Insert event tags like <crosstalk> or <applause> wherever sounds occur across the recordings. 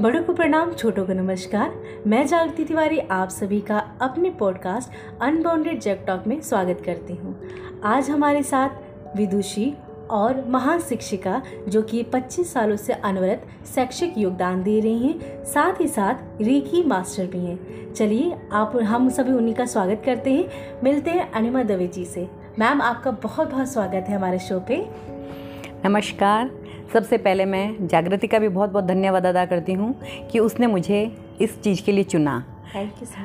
बड़ों को प्रणाम, छोटों को नमस्कार। मैं जागृति तिवारी, आप सभी का अपने पॉडकास्ट अनबाउंडेड जग टॉक में स्वागत करती हूँ। आज हमारे साथ विदुषी और महान शिक्षिका, जो कि 25 सालों से अनवरत शैक्षिक योगदान दे रही हैं, साथ ही साथ रेकी मास्टर भी हैं। चलिए, आप, हम सभी उन्हीं का स्वागत करते हैं। मिलते हैं अनिमा दवे जी से। मैम, आपका बहुत बहुत स्वागत है हमारे शो पे। नमस्कार। सबसे पहले मैं जागृति का भी बहुत बहुत धन्यवाद अदा करती हूँ कि उसने मुझे इस चीज़ के लिए चुना।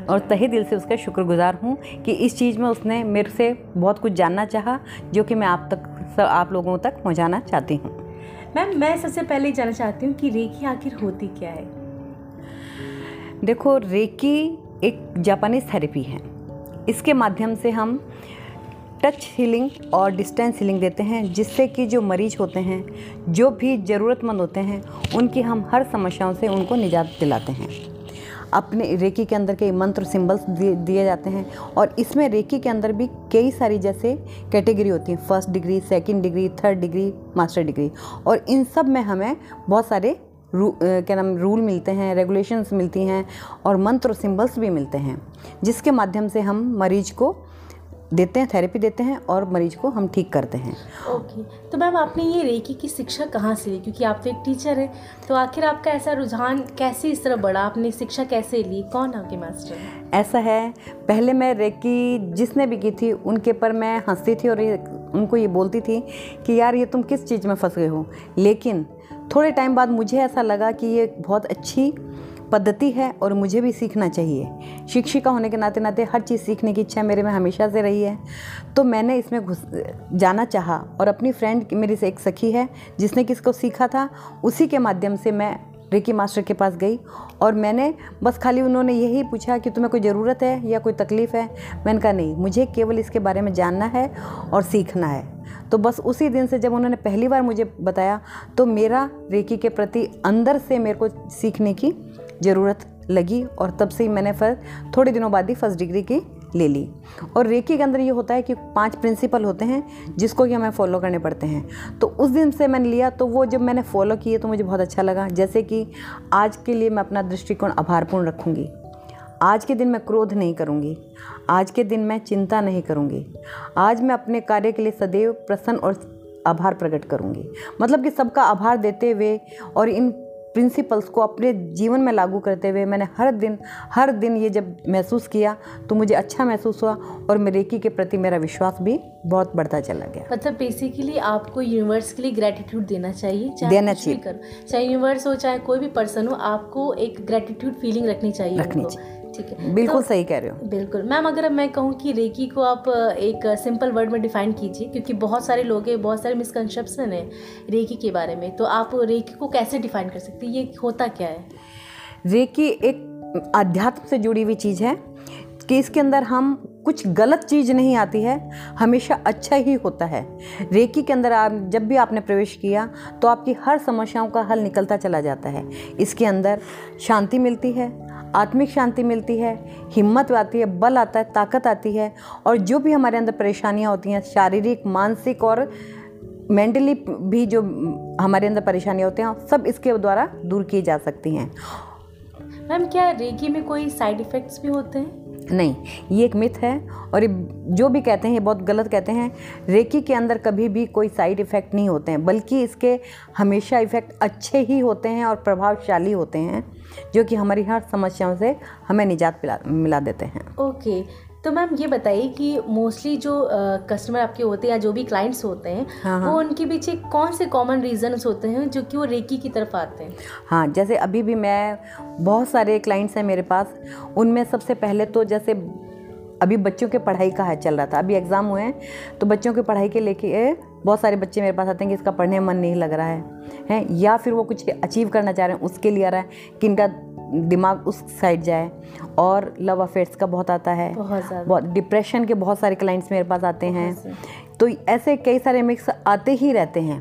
और तहे दिल से उसका शुक्रगुजार हूँ कि इस चीज़ में उसने मेरे से बहुत कुछ जानना चाहा जो कि मैं आप तक सब आप लोगों तक पहुँचाना चाहती हूँ। मैम मैं सबसे पहले जानना चाहती हूँ कि रेकी आखिर होती क्या है? देखो रेकी एक जापानीज थेरेपी है। इसके माध्यम से हम टच हीलिंग और डिस्टेंस हीलिंग देते हैं, जिससे कि जो मरीज़ होते हैं, जो भी ज़रूरतमंद होते हैं, उनकी हम हर समस्याओं से उनको निजात दिलाते हैं। अपने रेकी के अंदर कई मंत्र सिंबल्स दिए जाते हैं और इसमें रेकी के अंदर भी कई सारी जैसे कैटेगरी होती हैं first degree second degree third degree master degree और इन सब में हमें बहुत सारे रू क्या नाम रूल मिलते हैं रेगुलेशंस मिलती हैं और मंत्र सिंबल्स भी मिलते हैं, जिसके माध्यम से हम मरीज़ को देते हैं थेरेपी देते हैं और मरीज़ को हम ठीक करते हैं। Okay okay. तो मैम आपने ये रेकी की शिक्षा कहाँ से ली? क्योंकि आप तो एक टीचर हैं तो आखिर आपका ऐसा रुझान कैसे इस तरह बढ़ा? आपने शिक्षा कैसे ली? कौन आपके मास्टर ऐसा है पहले मैं रेकी जिसने भी की थी उनके पर मैं हंसती थी और उनको ये बोलती थी कि यार ये तुम किस चीज़ में फंस गए हो? लेकिन थोड़े टाइम बाद मुझे ऐसा लगा कि ये बहुत अच्छी पद्धति है और मुझे भी सीखना चाहिए। शिक्षिका होने के नाते नाते हर चीज़ सीखने की इच्छा मेरे में हमेशा से रही है। तो मैंने इसमें घुस, जाना चाहा और अपनी फ्रेंड मेरी से एक सखी है जिसने किसको सीखा था, उसी के माध्यम से मैं रिकी मास्टर के पास गई और मैंने बस खाली उन्होंने यही पूछा कि तुम्हें कोई ज़रूरत है या कोई तकलीफ़ है? मैंने कहा, नहीं, मुझे केवल इसके बारे में जानना है और सीखना है। तो बस उसी दिन से जब उन्होंने पहली बार मुझे बताया तो मेरा रेकी के प्रति अंदर से मेरे को सीखने की ज़रूरत लगी और तब से ही मैंने फिर थोड़े दिनों बाद ही फ़र्स्ट डिग्री की ले ली। और रेकी के अंदर ये होता है कि पाँच प्रिंसिपल होते हैं जिसको कि हमें फॉलो करने पड़ते हैं। तो उस दिन से मैंने लिया तो वो जब मैंने फॉलो किए तो मुझे बहुत अच्छा लगा। जैसे कि आज के लिए मैं अपना दृष्टिकोण आभारपूर्ण रखूँगी। आज के दिन मैं क्रोध नहीं करूँगी। आज के दिन मैं चिंता नहीं करूँगी। आज मैं अपने कार्य के लिए सदैव प्रसन्न और आभार प्रकट करूँगी। मतलब कि सबका आभार देते हुए और इन प्रिंसिपल्स को अपने जीवन में लागू करते हुए मैंने हर दिन हर दिन ये जब महसूस किया तो मुझे अच्छा महसूस हुआ और मेरेकी के प्रति मेरा विश्वास भी बहुत बढ़ता चला गया मतलब बेसिकली आपको यूनिवर्स के लिए ग्रेटिट्यूड देना चाहिए चाहे देना चाहिए। चाहे यूनिवर्स हो चाहे कोई भी पर्सन हो आपको एक ग्रेटिट्यूड फीलिंग रखनी चाहिए रखनी चाहिए। ठीक है। बिल्कुल तो- सही कह रहे हो। बिल्कुल। मैम अगर मैं कहूँ कि रेकी को आप एक सिंपल वर्ड में डिफाइन कीजिए क्योंकि बहुत सारे लोग हैं बहुत सारे मिसकनसेप्शन है रेकी के बारे में तो आप रेकी को कैसे डिफाइन कर सकते हैं? ये होता क्या है? रेकी एक अध्यात्म से जुड़ी हुई चीज़ है। कि इसके अंदर हम कुछ गलत चीज़ नहीं आती है, हमेशा अच्छा ही होता है। रेकी के अंदर आप, जब भी आपने प्रवेश किया तो आपकी हर समस्याओं का हल निकलता चला जाता है। इसके अंदर शांति मिलती है, आत्मिक शांति मिलती है, हिम्मत आती है, बल आता है, ताकत आती है, और जो भी हमारे अंदर परेशानियाँ होती हैं, शारीरिक, मानसिक और मेंटली भी जो हमारे अंदर परेशानियाँ होती हैं, सब इसके द्वारा दूर की जा सकती हैं। मैम, क्या रेकी में कोई साइड इफ़ेक्ट्स भी होते हैं? नहीं, ये एक मिथ है और ये जो भी कहते हैं, ये बहुत गलत कहते हैं, रेकी के अंदर कभी भी कोई साइड इफ़ेक्ट नहीं होते हैं, बल्कि इसके हमेशा इफ़ेक्ट अच्छे ही होते हैं और प्रभावशाली होते हैं, जो कि हमारी हर समस्याओं से हमें निजात मिला देते हैं। ओके तो मैम ये बताइए कि मोस्टली जो कस्टमर आपके होते हैं या जो भी क्लाइंट्स होते हैं हाँ, हाँ। वो उनके पीछे कौन से कॉमन रीजंस होते हैं जो कि वो रेकी की तरफ़ आते हैं? हाँ जैसे अभी भी मैं बहुत सारे क्लाइंट्स हैं मेरे पास उनमें सबसे पहले तो जैसे अभी बच्चों के पढ़ाई का है चल रहा था। अभी एग्ज़ाम हुए हैं तो बच्चों की पढ़ाई के लेके बहुत सारे बच्चे मेरे पास आते हैं कि इसका पढ़ने में मन नहीं लग रहा है हैं? या फिर वो कुछ अचीव करना चाह रहे हैं उसके लिए आ रहा है कि इनका दिमाग उस साइड जाए और लव अफेयर्स का बहुत आता है। बहुत डिप्रेशन के बहुत सारे क्लाइंट्स मेरे पास आते हैं। तो ऐसे कई सारे मिक्स आते ही रहते हैं।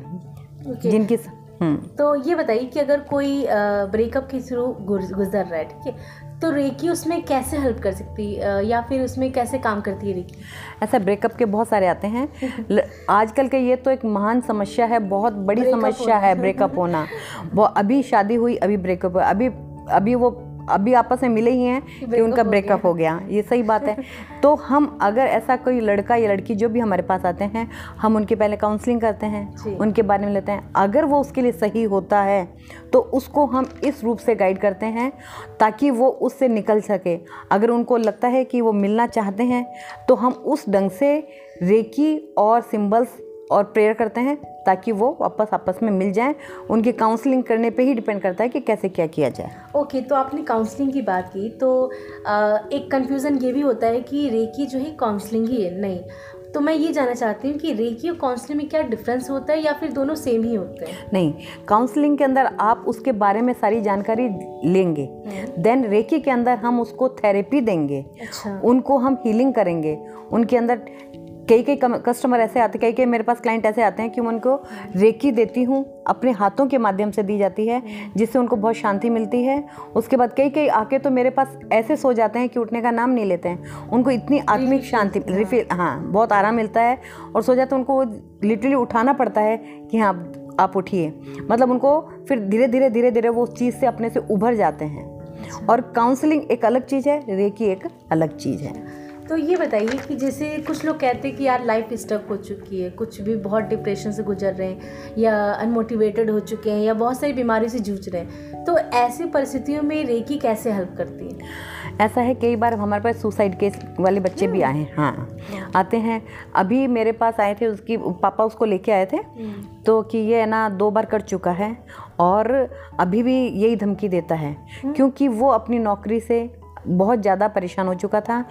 ओके। जिनकी हम्म। तो ये बताइए कि अगर कोई ब्रेकअप के थ्रू गुजर रहा है ठीक है? तो रेकी उसमें कैसे हेल्प कर सकती है या फिर उसमें कैसे काम करती है रेकी? ऐसा ब्रेकअप के बहुत सारे आते हैं। आजकल के ये तो एक महान समस्या है बहुत बड़ी समस्या है ब्रेकअप होना। वो अभी शादी हुई अभी ब्रेकअप हुआ। अभी अभी वो अभी आपस में मिले ही हैं कि उनका ब्रेकअप हो गया। ये सही बात है। <laughs> तो हम अगर ऐसा कोई लड़का या लड़की जो भी हमारे पास आते हैं हम उनके पहले काउंसलिंग करते हैं उनके बारे में लेते हैं। अगर वो उसके लिए सही होता है तो उसको हम इस रूप से गाइड करते हैं ताकि वो उससे निकल सके। अगर उनको लगता है कि वो मिलना चाहते हैं तो हम उस ढंग से रेकी और सिम्बल्स और प्रेयर करते हैं ताकि वो वापस आपस में मिल जाएँ। उनकी काउंसलिंग करने पे ही डिपेंड करता है कि कैसे क्या किया जाए। ओके okay, तो आपने काउंसलिंग की बात की तो आ, एक कन्फ्यूज़न ये भी होता है कि रेकी जो है काउंसलिंग ही है नहीं। तो मैं ये जानना चाहती हूँ कि रेकी और काउंसलिंग में क्या डिफरेंस होता है या फिर दोनों सेम ही होते हैं? नहीं काउंसलिंग के अंदर आप उसके बारे में सारी जानकारी लेंगे। देन हम्म। रेकी के अंदर हम उसको थेरेपी देंगे। अच्छा। उनको हम हीलिंग करेंगे। उनके अंदर कई कई कस्टमर ऐसे आते कई कई मेरे पास क्लाइंट ऐसे आते हैं कि मैं उनको रेकी देती हूँ अपने हाथों के माध्यम से दी जाती है जिससे उनको बहुत शांति मिलती है। उसके बाद कई कई आके तो मेरे पास ऐसे सो जाते हैं कि उठने का नाम नहीं लेते हैं। उनको इतनी आत्मिक शांति रिफिल हाँ बहुत आराम मिलता है और सो जाते उनको लिटरली उठाना पड़ता है कि हाँ आप उठिए। मतलब उनको फिर धीरे धीरे धीरे धीरे वो उस चीज़ से अपने से उभर जाते हैं। और काउंसलिंग एक अलग चीज़ है रेकी एक अलग चीज़ है। तो ये बताइए कि जैसे कुछ लोग कहते हैं कि यार लाइफ स्टक हो चुकी है कुछ भी बहुत डिप्रेशन से गुजर रहे हैं या अनमोटिवेटेड हो चुके हैं या बहुत सारी बीमारी से जूझ रहे हैं तो ऐसी परिस्थितियों में रेकी कैसे हेल्प करती है ऐसा है कई बार हमारे पास सुसाइड केस वाले बच्चे भी आए हैं हाँ, हाँ आते हैं अभी मेरे पास आए थे उसकी पापा उसको लेके आए थे हम्म। तो कि ये है ना दो बार कर चुका है और अभी भी यही धमकी देता है हम्म। क्योंकि वो अपनी नौकरी से बहुत ज़्यादा परेशान हो चुका था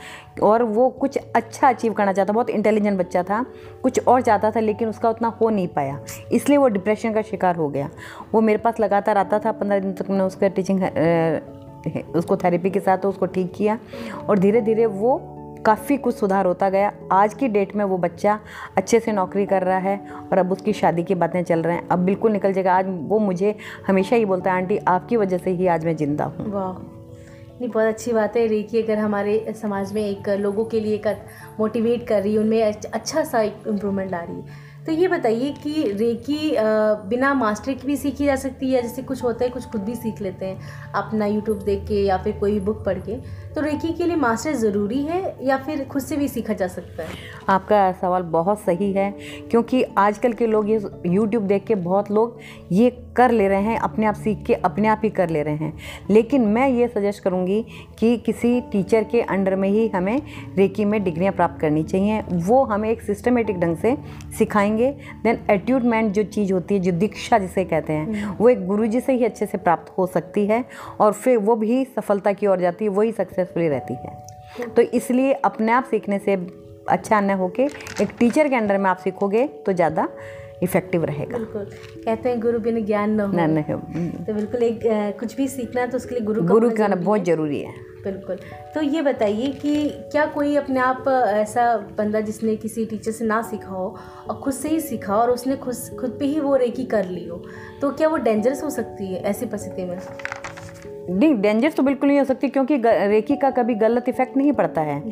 और वो कुछ अच्छा अचीव करना चाहता, बहुत इंटेलिजेंट बच्चा था, कुछ और चाहता था, लेकिन उसका उतना हो नहीं पाया। इसलिए वो डिप्रेशन का शिकार हो गया। वो मेरे पास लगातार आता था, पंद्रह दिन तक मैंने उसका टीचिंग उसको थेरेपी के साथ उसको ठीक किया और धीरे धीरे वो काफ़ी कुछ सुधार होता गया। आज की डेट में वो बच्चा अच्छे से नौकरी कर रहा है और अब उसकी शादी की बातें चल रहे हैं। अब बिल्कुल निकल जाएगा। आज वो मुझे हमेशा ही बोलता है, आंटी, आपकी वजह से ही आज मैं ज़िंदा हूँ। वाह। नहीं, बहुत अच्छी बात है रेकी, अगर हमारे समाज में एक लोगों के लिए एक मोटिवेट कर रही है, उनमें अच्छा सा एक इम्प्रूवमेंट ला रही है। तो ये बताइए कि रेकी बिना मास्टर की भी सीखी जा सकती है? जैसे कुछ होता है, कुछ खुद भी सीख लेते हैं, अपना यूट्यूब देख के या फिर कोई बुक पढ़ के। तो रेकी के लिए मास्टर ज़रूरी है या फिर खुद से भी सीखा जा सकता है? आपका सवाल बहुत सही है, क्योंकि आजकल के लोग ये यूट्यूब देख के बहुत लोग ये कर ले रहे हैं, अपने आप सीख के अपने आप ही कर ले रहे हैं। लेकिन मैं ये सजेस्ट करूँगी कि किसी टीचर के अंडर में ही हमें रेकी में डिग्रियाँ प्राप्त करनी चाहिए। वो हमें एक सिस्टमेटिक ढंग से सिखाएँगे देन एट्यूटमेंट जो चीज़ होती है जो दीक्षा जिसे कहते हैं हम्म। वो एक गुरु जी से ही अच्छे से प्राप्त हो सकती है और फिर वो भी सफलता की ओर जाती है वही सक्सेस सक्सेसफुली रहती है। तो इसलिए अपने आप सीखने से अच्छा न होके एक टीचर के अंडर में आप सीखोगे तो ज़्यादा इफ़ेक्टिव रहेगा। बिल्कुल। कहते हैं गुरु बिना ज्ञान न हो। न नहीं तो बिल्कुल एक कुछ भी सीखना है तो उसके लिए गुरु गुरु का बहुत ज़रूरी है। बिल्कुल। तो ये बताइए कि क्या कोई अपने आप ऐसा बंदा जिसने किसी टीचर से ना सीखा हो और खुद से ही सीखा और उसने खुद खुद पे ही वो रेकी कर ली हो तो क्या वो डेंजरस हो सकती है ऐसी परिस्थिति में? नहीं डेंजर तो बिल्कुल नहीं हो सकती क्योंकि रेकी का कभी गलत इफ़ेक्ट नहीं पड़ता है।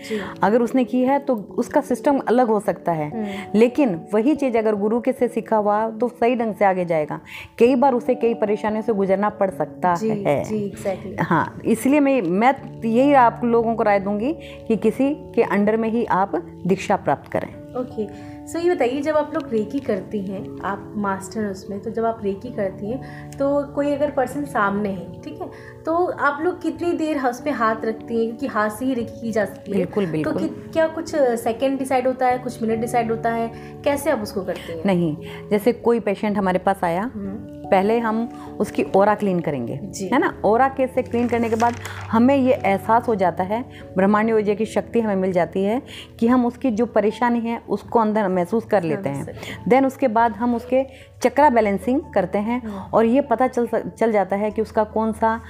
अगर उसने की है तो उसका सिस्टम अलग हो सकता है। हम्म। लेकिन वही चीज़ अगर गुरु के से सीखा हुआ तो सही ढंग से आगे जाएगा। कई बार उसे कई परेशानियों से गुजरना पड़ सकता जी, है। जी, हाँ इसलिए मैं मैं यही आप लोगों को राय दूँगी कि किसी के अंडर में ही आप दीक्षा प्राप्त करें। ओके सो ये बताइए जब आप लोग रेकी करती हैं आप मास्टर हैं उसमें तो जब आप रेकी करती हैं तो कोई अगर पर्सन सामने है ठीक है तो आप लोग कितनी देर उस पर हाथ रखती हैं? क्योंकि हाथ से ही रेकी की जा सकती है। बिल्कुल बिल्कुल। तो कि, क्या कुछ सेकंड डिसाइड होता है कुछ मिनट डिसाइड होता है? कैसे आप उसको करते हैं? नहीं जैसे कोई पेशेंट हमारे पास आया हम्म। पहले हम उसकी ओरा क्लीन करेंगे है ना? ओरा के से क्लीन करने के बाद हमें ये एहसास हो जाता है ब्रह्मांड ऊर्जा की शक्ति हमें मिल जाती है कि हम उसकी जो परेशानी है उसको अंदर महसूस कर लेते हैं। देन उसके बाद हम उसके चक्रा बैलेंसिंग करते हैं हाँ। और ये पता चल चल जाता है कि उसका कौन सा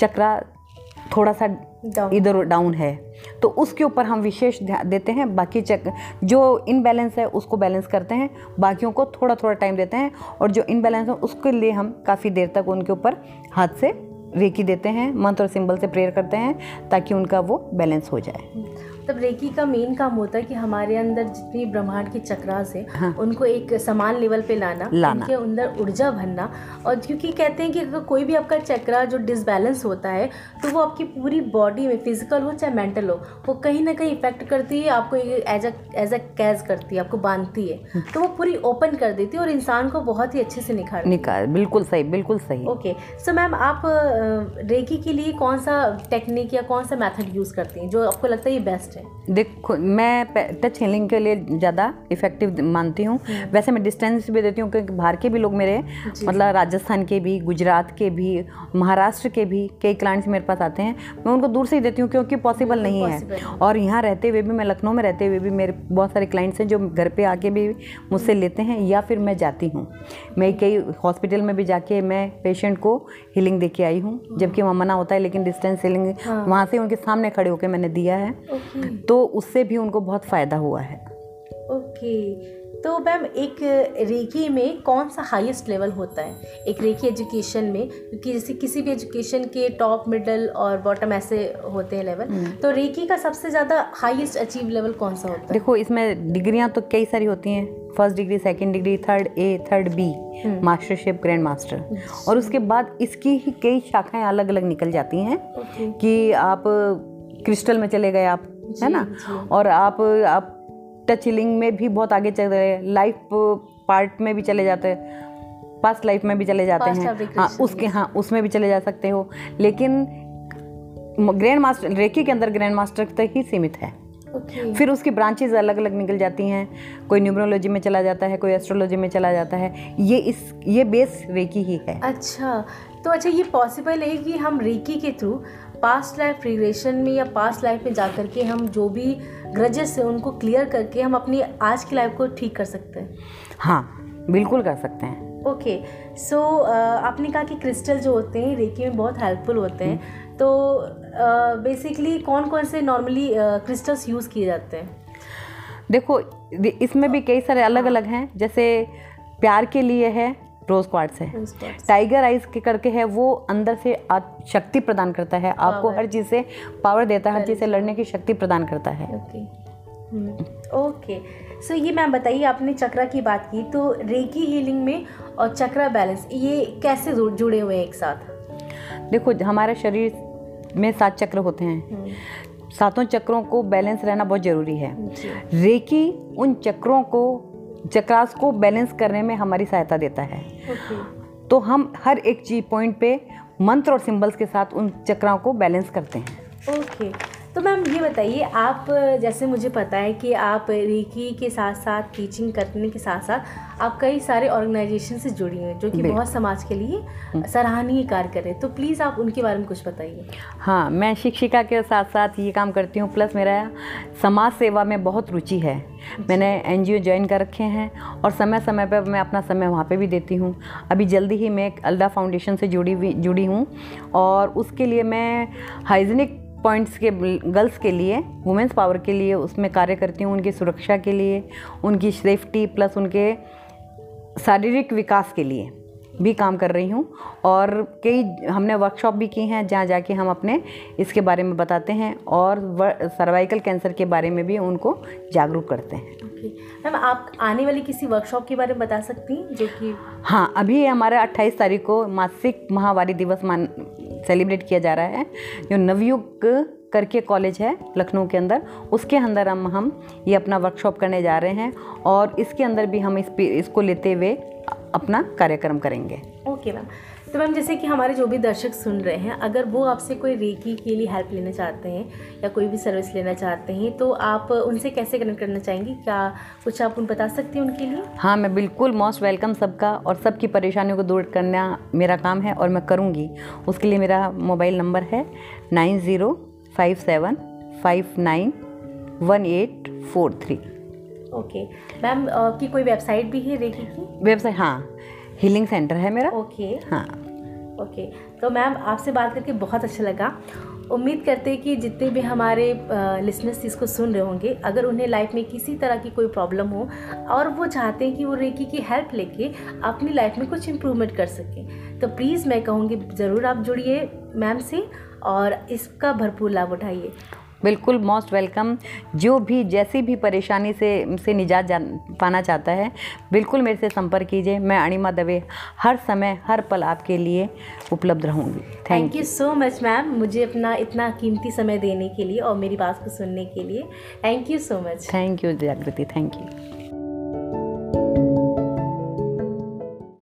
चक्रा थोड़ा सा इधर डाउन है। तो उसके ऊपर हम विशेष ध्यान देते हैं। बाकी चक जो इनबैलेंस है उसको बैलेंस करते हैं। बाकियों को थोड़ा थोड़ा टाइम देते हैं और जो इनबैलेंस है उसके लिए हम काफ़ी देर तक उनके ऊपर हाथ से रेकी देते हैं मंत्र और सिंबल से प्रेयर करते हैं ताकि उनका वो बैलेंस हो जाए। तब रेकी का मेन काम होता है कि हमारे अंदर जितनी ब्रह्मांड की चक्रास है हाँ। उनको एक समान लेवल पे लाना लाना। उनके अंदर ऊर्जा भरना। और क्योंकि कहते हैं कि अगर कोई भी आपका चक्रा जो डिसबैलेंस होता है तो वो आपकी पूरी बॉडी में फ़िज़िकल हो चाहे मेंटल हो वो कहीं ना कहीं इफ़ेक्ट करती है आपको एज अ एज अ कैज करती है आपको बांधती है। तो वो पूरी ओपन कर देती है और इंसान को बहुत ही अच्छे से निखार निकाल बिल्कुल सही बिल्कुल सही। ओके सो मैम आप रेकी के लिए कौन सा टेक्निक या कौन सा मेथड यूज़ करती हैं जो आपको लगता है ये बेस्ट है देखो मैं टच हीलिंग के लिए ज़्यादा इफ़ेक्टिव मानती हूँ। वैसे मैं डिस्टेंस भी देती हूँ क्योंकि बाहर के भी लोग मेरे मतलब राजस्थान के भी गुजरात के भी महाराष्ट्र के भी कई क्लाइंट्स मेरे पास आते हैं। मैं उनको दूर से ही देती हूँ क्योंकि पॉसिबल नहीं है। और यहाँ रहते हुए भी मैं लखनऊ में रहते हुए भी मेरे बहुत सारे क्लाइंट्स हैं जो घर पर आके भी मुझसे लेते हैं या फिर मैं जाती हूँ। मैं कई हॉस्पिटल में भी जाके मैं पेशेंट को हीलिंग दे के आई हूँ। जबकि वहाँ मना होता है लेकिन डिस्टेंस हीलिंग हाँ। वहाँ से उनके सामने खड़े होकर मैंने दिया है। तो उससे भी उनको बहुत फ़ायदा हुआ है। ओके तो मैम एक रेकी में कौन सा हाईएस्ट लेवल होता है? एक रेकी एजुकेशन में क्योंकि जैसे किसी भी एजुकेशन के टॉप मिडल और बॉटम ऐसे होते हैं लेवल तो रेकी का सबसे ज़्यादा हाईएस्ट अचीव लेवल कौन सा होता है? देखो इसमें डिग्रियाँ तो कई सारी होती हैं। First degree second degree third A third B mastership grand master और उसके बाद इसकी ही कई शाखाएँ अलग अलग निकल जाती हैं कि आप क्रिस्टल में चले गए आप है ना? और आप आप टच हीलिंग में भी बहुत आगे चले गए लाइफ पार्ट में भी चले जाते हैं। पास्ट लाइफ में भी चले जाते हैं। हाँ उसके हाँ उसमें भी चले जा सकते हो। लेकिन ग्रैंड मास्टर रेकी के अंदर ग्रैंड मास्टर तक ही सीमित है। ओके फिर उसकी ब्रांचेज अलग अलग निकल जाती हैं। कोई न्यूमरोलॉजी में चला जाता है कोई एस्ट्रोलॉजी में चला जाता है। ये इस ये बेस रेकी ही है। अच्छा तो अच्छा ये पॉसिबल है कि हम रेकी के थ्रू पास्ट लाइफ रिग्रेशन में या पास्ट लाइफ में जा कर के हम जो भी ग्रजेस है उनको क्लियर करके हम अपनी आज की लाइफ को ठीक कर सकते हैं। हाँ बिल्कुल कर सकते हैं। ओके सो आपने कहा कि क्रिस्टल जो होते हैं रेकी में बहुत हेल्पफुल होते हैं। तो बेसिकली कौन कौन से नॉर्मली क्रिस्टल्स यूज़ किए जाते हैं? देखो इसमें भी कई सारे अलग अलग हैं। जैसे प्यार के लिए है रोज क्वार्ट्स है। टाइगर आइज़ के करके है वो अंदर से शक्ति प्रदान करता है। आपको हर चीज़ से पावर देता है हर चीज़ से लड़ने की शक्ति प्रदान करता है। ओके ओके सो ये मैम बताइए आपने चक्रा की बात की तो रेकी हीलिंग में और चक्रा बैलेंस ये कैसे जुड़े हुए हैं एक साथ? देखो हमारे शरीर में सात चक्र होते हैं। सातों चक्रों को बैलेंस रहना बहुत ज़रूरी है। रेकी उन चक्रों को चक्रास को बैलेंस करने में हमारी सहायता देता है। Okay. तो हम हर एक चीज़ पॉइंट पे मंत्र और सिंबल्स के साथ उन चक्राओं को बैलेंस करते हैं। ओके तो मैम ये बताइए आप जैसे मुझे पता है कि आप रेकी के साथ साथ टीचिंग करने के साथ साथ आप कई सारे ऑर्गेनाइजेशन से जुड़ी हैं जो कि बहुत समाज के लिए सराहनीय कार्य कर रहे हैं। तो प्लीज़ आप उनके बारे में कुछ बताइए। हाँ मैं शिक्षिका के साथ साथ ये काम करती हूँ प्लस मेरा समाज सेवा में बहुत रुचि है। मैंने एनजीओ ज्वाइन कर रखे हैं और समय समय पर मैं अपना समय वहाँ पे भी देती हूँ। अभी जल्दी ही मैं एक अल्दा फाउंडेशन से जुड़ी हुई जुड़ी हूँ और उसके लिए मैं हाइजीनिक पॉइंट्स के गर्ल्स के लिए वुमेंस पावर के लिए उसमें कार्य करती हूँ, उनकी सुरक्षा के लिए, उनकी सेफ्टी, प्लस उनके शारीरिक विकास के लिए। भी काम कर रही हूँ और कई हमने वर्कशॉप भी की हैं जहाँ जाके हम अपने इसके बारे में बताते हैं और सर्वाइकल कैंसर के बारे में भी उनको जागरूक करते हैं। मैम आप आने वाली किसी वर्कशॉप के बारे में बता सकती हैं जो कि हाँ अभी हमारा 28 तारीख को मासिक महावारी दिवस मान सेलिब्रेट किया जा रहा है। जो नवयुग करके कॉलेज है लखनऊ के अंदर उसके अंदर हम हम ये अपना वर्कशॉप करने जा रहे हैं और इसके अंदर भी हम इस इसको लेते हुए अपना कार्यक्रम करेंगे। Okay ma'am. तो मैम जैसे कि हमारे जो भी दर्शक सुन रहे हैं अगर वो आपसे कोई रेकी के लिए हेल्प लेना चाहते हैं या कोई भी सर्विस लेना चाहते हैं तो आप उनसे कैसे कनेक्ट करना चाहेंगी? क्या कुछ आप उन बता सकती हैं उनके लिए? हाँ मैं बिल्कुल मोस्ट वेलकम सबका और सबकी परेशानियों को दूर करना मेरा काम है और मैं करूँगी। उसके लिए मेरा मोबाइल नंबर है nine zero five seven five nine one eight four three. Okay ma'am की कोई वेबसाइट भी है रेकी की वेबसाइट हाँ. हीलिंग सेंटर है मेरा. ओके हाँ. ओके तो मैम आपसे बात करके बहुत अच्छा लगा. उम्मीद करते हैं कि जितने भी हमारे लिसनर्स इसको सुन रहे होंगे अगर उन्हें लाइफ में किसी तरह की कोई प्रॉब्लम हो और वो चाहते हैं कि वो रेकी की हेल्प लेके अपनी लाइफ में कुछ इम्प्रूवमेंट कर सकें तो प्लीज़ मैं कहूँगी ज़रूर आप जुड़िए मैम से और इसका भरपूर लाभ उठाइए. बिल्कुल मोस्ट वेलकम। जो भी जैसी भी परेशानी से से निजात जान पाना चाहता है बिल्कुल मेरे से संपर्क कीजिए। मैं अणिमा दवे हर समय हर पल आपके लिए उपलब्ध रहूँगी। Thank you so much ma'am मुझे अपना इतना कीमती समय देने के लिए और मेरी बात को सुनने के लिए। Thank you so much thank you Jagriti thank you